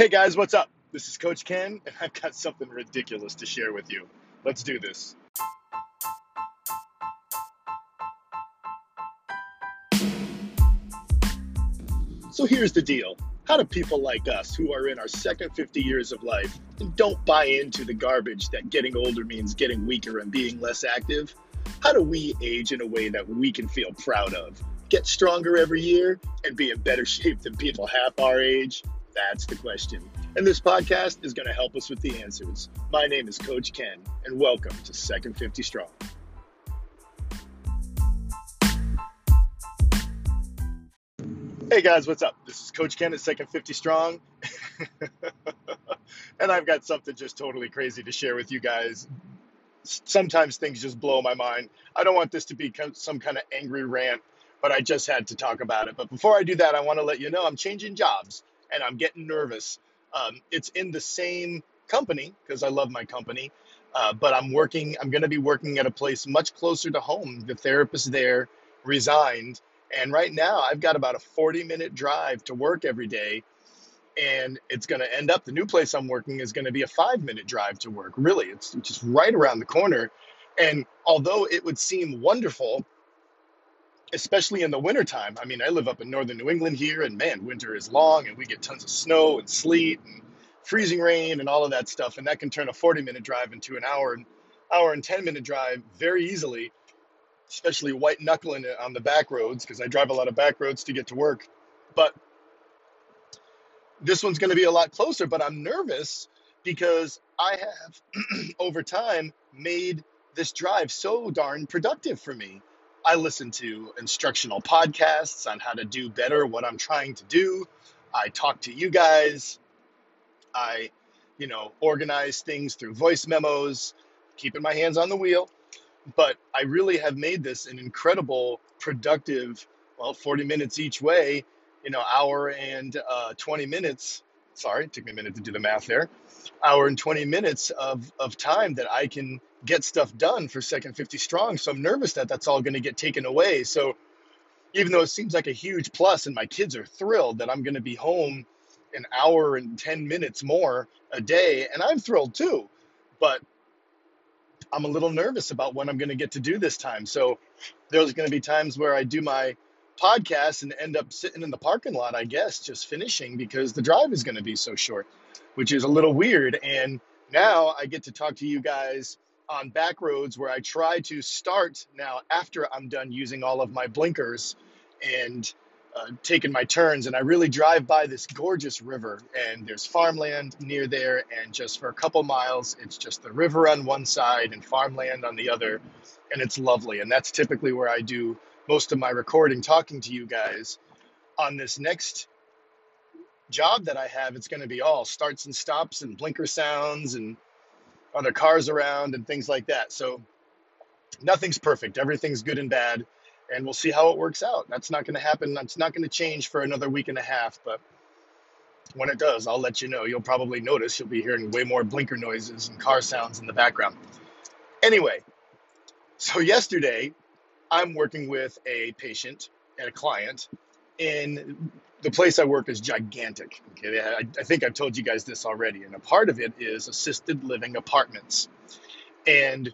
Hey guys, what's up? This is Coach Ken, and I've got something ridiculous to share with you. Let's do this. So here's the deal. How do people like us, who are in our second 50 years of life and don't buy into the garbage that getting older means getting weaker and being less active, how do we age in a way that we can feel proud of? Get stronger every year and be in better shape than people half our age? That's the question. And this podcast is going to help us with the answers. My name is Coach Ken, and welcome to Second 50 Strong. Hey guys, what's up? This is Coach Ken at Second 50 Strong. and I've got something just totally crazy to share with you guys. Sometimes things just blow my mind. I don't want this to be some kind of angry rant, but I just had to talk about it. But before I do that, I want to let you know I'm changing jobs and I'm getting nervous. Um, it's in the same company because I love my company, uh, but I'm working, I'm going to be working at a place much closer to home. The therapist there resigned and right now, I've got about a 40 minute drive to work every day. And it's going to end up, the new place I'm working is going to be a five minute drive to work. Really, it's just right around the corner. And although it would seem wonderful, especially in the wintertime, I mean, I live up in northern New England here, and man, winter is long and we get tons of snow and sleet and freezing rain and all of that stuff. And that can turn a 40 minute drive into an hour and hour and 10 minute drive very easily especially white knuckling it on the back roads because I drive a lot of back roads to get to work. But this one's going to be a lot closer, but I'm nervous because I have over time made this drive so darn productive for me. I listen to instructional podcasts on how to do better what I'm trying to do. I talk to you guys. I, you know, organize things through voice memos, keeping my hands on the wheel but I really have made this an incredible, productive, well, 40 minutes each way, you know, hour and uh, 20 minutes. Sorry, it took me a minute to do the math there. Hour and 20 minutes of, of time that I can get stuff done for Second 50 Strong. So I'm nervous that that's all going to get taken away. So even though it seems like a huge plus and my kids are thrilled that I'm going to be home an hour and 10 minutes more a day, and I'm thrilled too. But I'm a little nervous about when I'm going to get to do this time. So there's going to be times where I do my podcast and end up sitting in the parking lot, I guess, just finishing because the drive is going to be so short, which is a little weird. And now I get to talk to you guys on back roads where I try to start now after I'm done using all of my blinkers and uh, taking my turns, and I really drive by this gorgeous river, and there's farmland near there, and just for a couple miles, it's just the river on one side and farmland on the other, and it's lovely. And that's typically where I do most of my recording, talking to you guys. On this next job that I have, it's going to be all starts and stops and blinker sounds and other cars around and things like that. So nothing's perfect. Everything's good and bad and we'll see how it works out. That's not going to happen. That's not going to change for another week and a half, but when it does, I'll let you know. You'll probably notice you'll be hearing way more blinker noises and car sounds in the background. Anyway, so yesterday I'm working with a patient and a client, and the place I work is gigantic. Okay, I, I think I've told you guys this already, and a part of it is assisted living apartments. And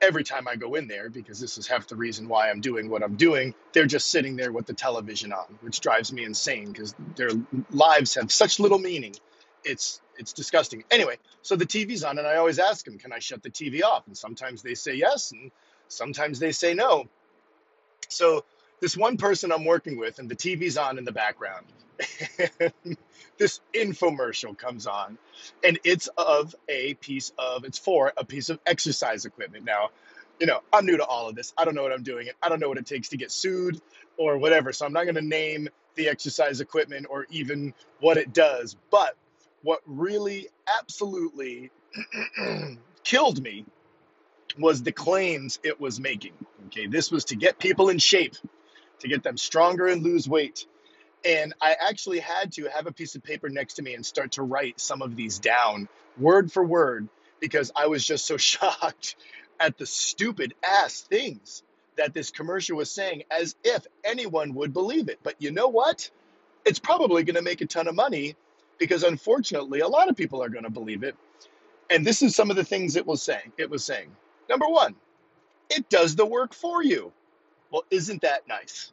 every time I go in there, because this is half the reason why I'm doing what I'm doing, they're just sitting there with the television on, which drives me insane because their lives have such little meaning. It's it's disgusting. Anyway, so the TV's on, and I always ask them, "Can I shut the TV off?" And sometimes they say yes, and sometimes they say no. So this one person I'm working with, and the TV's on in the background. this infomercial comes on and it's of a piece of it's for a piece of exercise equipment. Now you know i'm new to all of this. I don't know what i'm doing. I don't know what it takes to get sued or whatever so i'm not going to name the exercise equipment or even what it does. But what really absolutely killed me was the claims it was making. Okay this was to get people in shape to get them stronger and lose weight and I actually had to have a piece of paper next to me and start to write some of these down word for word because I was just so shocked at the stupid ass things that this commercial was saying as if anyone would believe it. But you know what? It's probably going to make a ton of money because unfortunately, a lot of people are going to believe it. And this is some of the things it was saying. It was saying, number one, it does the work for you. Well, isn't that nice?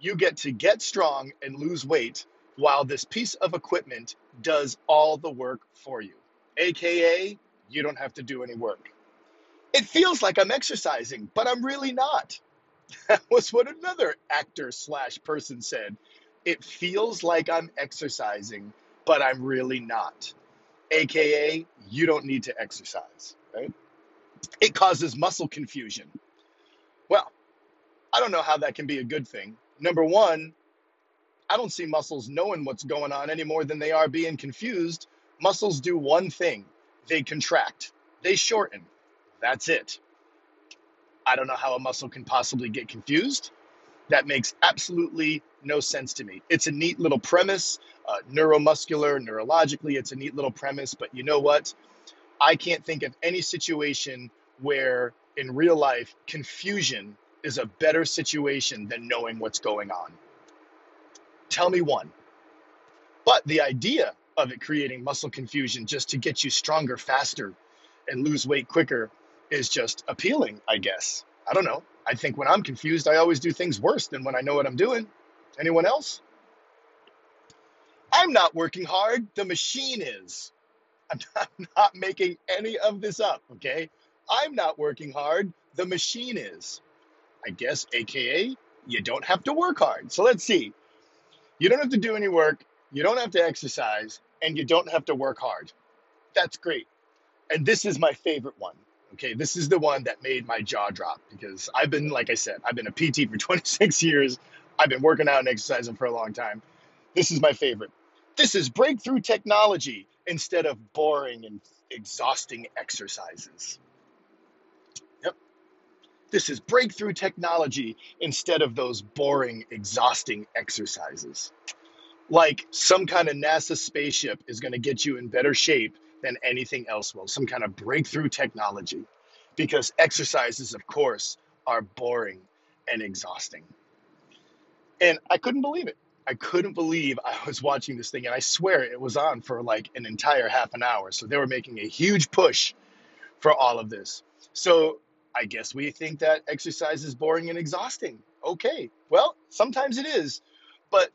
You get to get strong and lose weight while this piece of equipment does all the work for you. AKA, you don't have to do any work. It feels like I'm exercising, but I'm really not. That was what another actor slash person said. It feels like I'm exercising, but I'm really not. AKA, you don't need to exercise, right? It causes muscle confusion. I don't know how that can be a good thing. Number one, I don't see muscles knowing what's going on any more than they are being confused. Muscles do one thing they contract, they shorten. That's it. I don't know how a muscle can possibly get confused. That makes absolutely no sense to me. It's a neat little premise, uh, neuromuscular, neurologically, it's a neat little premise, but you know what? I can't think of any situation where in real life confusion is a better situation than knowing what's going on. Tell me one. But the idea of it creating muscle confusion just to get you stronger faster and lose weight quicker is just appealing, I guess. I don't know. I think when I'm confused, I always do things worse than when I know what I'm doing. Anyone else? I'm not working hard. The machine is. I'm not, making any of this up, okay? I'm not working hard. The machine is. I guess, AKA, you don't have to work hard. So let's see. You don't have to do any work, you don't have to exercise, and you don't have to work hard. That's great. And this is my favorite one. Okay, this is the one that made my jaw drop because I've been, like I said, I've been a PT for 26 years. I've been working out and exercising for a long time. This is my favorite. This is breakthrough technology instead of boring and exhausting exercises. This is breakthrough technology instead of those boring, exhausting exercises. Like some kind of NASA spaceship is going to get you in better shape than anything else will, some kind of breakthrough technology. Because exercises, of course, are boring and exhausting. And I couldn't believe it. I couldn't believe I was watching this thing, and I swear it was on for like an entire half an hour. So they were making a huge push for all of this. So I guess we think that exercise is boring and exhausting. Okay, well, sometimes it is. But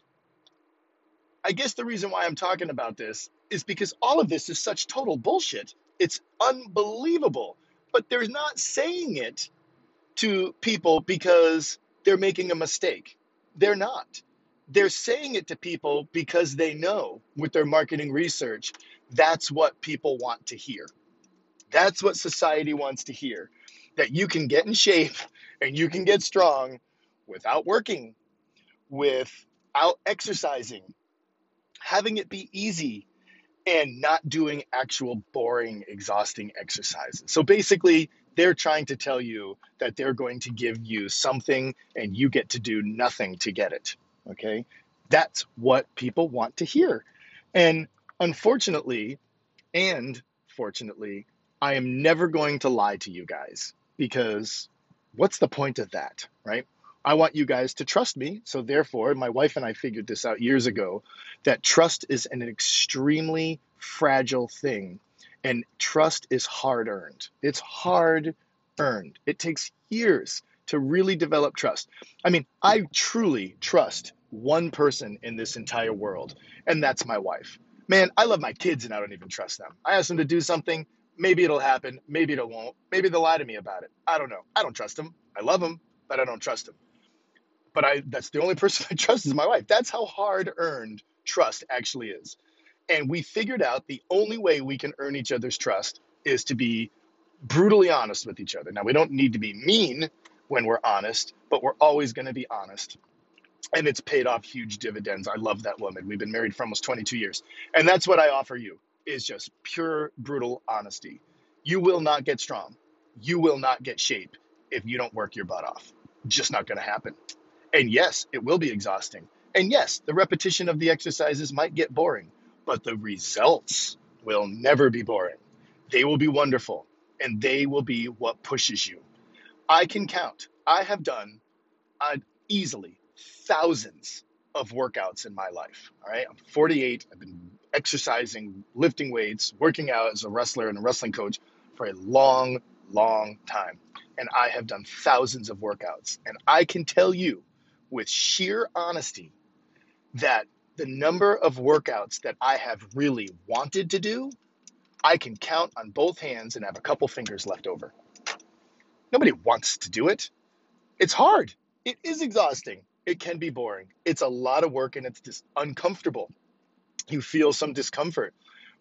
I guess the reason why I'm talking about this is because all of this is such total bullshit. It's unbelievable. But they're not saying it to people because they're making a mistake. They're not. They're saying it to people because they know with their marketing research that's what people want to hear. That's what society wants to hear that you can get in shape and you can get strong without working, without exercising, having it be easy, and not doing actual boring, exhausting exercises. So basically, they're trying to tell you that they're going to give you something and you get to do nothing to get it. Okay? That's what people want to hear. And unfortunately, and fortunately, I am never going to lie to you guys because what's the point of that, right? I want you guys to trust me. So, therefore, my wife and I figured this out years ago that trust is an extremely fragile thing. And trust is hard earned. It's hard earned. It takes years to really develop trust. I mean, I truly trust one person in this entire world, and that's my wife. Man, I love my kids and I don't even trust them. I ask them to do something, maybe it'll happen, maybe it won't, maybe they'll lie to me about it. I don't know. I don't trust them. I love them, but I don't trust them but I that's the only person I trust is my wife. That's how hard earned trust actually is. And we figured out the only way we can earn each other's trust is to be brutally honest with each other. Now, we don't need to be mean when we're honest, but we're always going to be honest. And it's paid off huge dividends. I love that woman. We've been married for almost 22 years. And that's what I offer you is just pure brutal honesty. You will not get strong. You will not get shape if you don't work your butt off. Just not going to happen. And yes, it will be exhausting. And yes, the repetition of the exercises might get boring, but the results will never be boring. They will be wonderful, and they will be what pushes you. I can count. I have done uh, easily thousands of workouts in my life. All right, I'm 48. I've been exercising, lifting weights, working out as a wrestler and a wrestling coach for a long, long time. And I have done thousands of workouts. And I can tell you with sheer honesty that the number of workouts that I have really wanted to do, I can count on both hands and have a couple fingers left over. Nobody wants to do it. It's hard. It is exhausting. It can be boring. It's a lot of work and it's just uncomfortable. You feel some discomfort,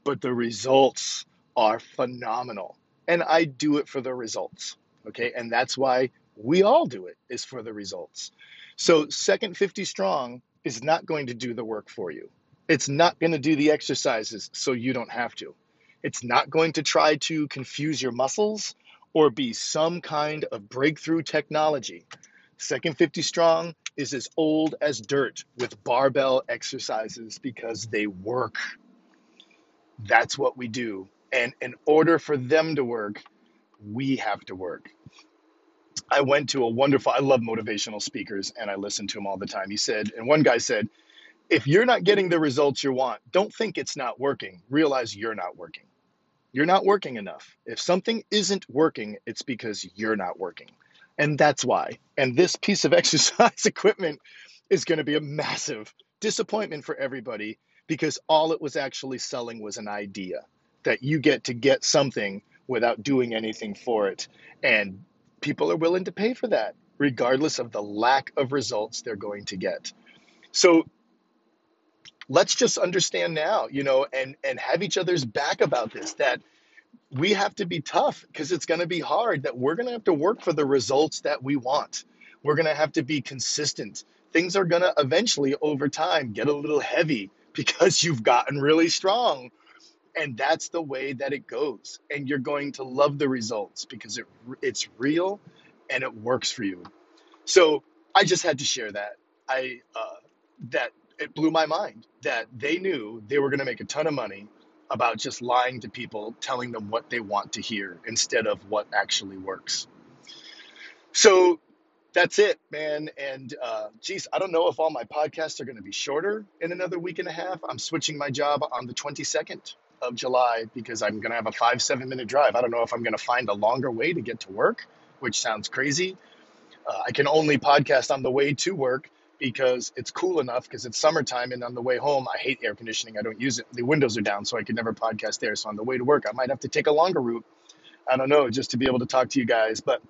but the results are phenomenal. And I do it for the results. Okay. And that's why we all do it, is for the results. So, second 50 strong is not going to do the work for you. It's not going to do the exercises so you don't have to. It's not going to try to confuse your muscles or be some kind of breakthrough technology. Second 50 strong is as old as dirt with barbell exercises because they work. That's what we do. And in order for them to work, we have to work. I went to a wonderful, I love motivational speakers and I listen to them all the time. He said, and one guy said, if you're not getting the results you want, don't think it's not working. Realize you're not working. You're not working enough. If something isn't working, it's because you're not working. And that's why. And this piece of exercise equipment is going to be a massive disappointment for everybody because all it was actually selling was an idea that you get to get something without doing anything for it. And people are willing to pay for that, regardless of the lack of results they're going to get. So let's just understand now, you know, and, and have each other's back about this that we have to be tough because it's going to be hard, that we're going to have to work for the results that we want. We're going to have to be consistent. Things are going to eventually, over time, get a little heavy because you've gotten really strong. And that's the way that it goes. And you're going to love the results because it, it's real and it works for you. So I just had to share that. I uh, that it blew my mind that they knew they were going to make a ton of money about just lying to people, telling them what they want to hear instead of what actually works. So that's it, man. And uh, geez, I don't know if all my podcasts are going to be shorter in another week and a half. I'm switching my job on the 22nd of July because I'm going to have a five, seven minute drive. I don't know if I'm going to find a longer way to get to work, which sounds crazy. Uh, I can only podcast on the way to work because it's cool enough because it's summertime and on the way home I hate air conditioning. I don't use it. The windows are down so I could never podcast there. So on the way to work I might have to take a longer route. I don't know, just to be able to talk to you guys, but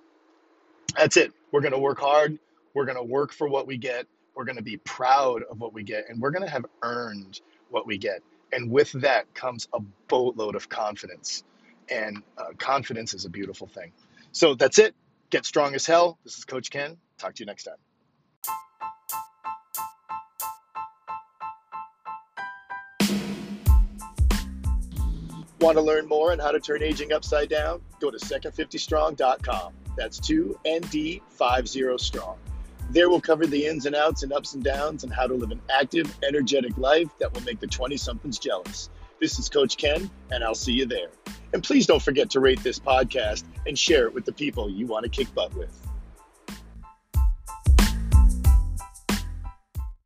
that's it. We're going to work hard. We're going to work for what we get. We're going to be proud of what we get and we're going to have earned what we get. And with that comes a boatload of confidence. And uh, confidence is a beautiful thing. So that's it. Get strong as hell. This is Coach Ken. Talk to you next time. Want to learn more on how to turn aging upside down? Go to second50strong.com. That's 2ND50 strong. There we'll cover the ins and outs and ups and downs and how to live an active, energetic life that will make the 20 somethings jealous. This is Coach Ken, and I'll see you there. And please don't forget to rate this podcast and share it with the people you want to kick butt with.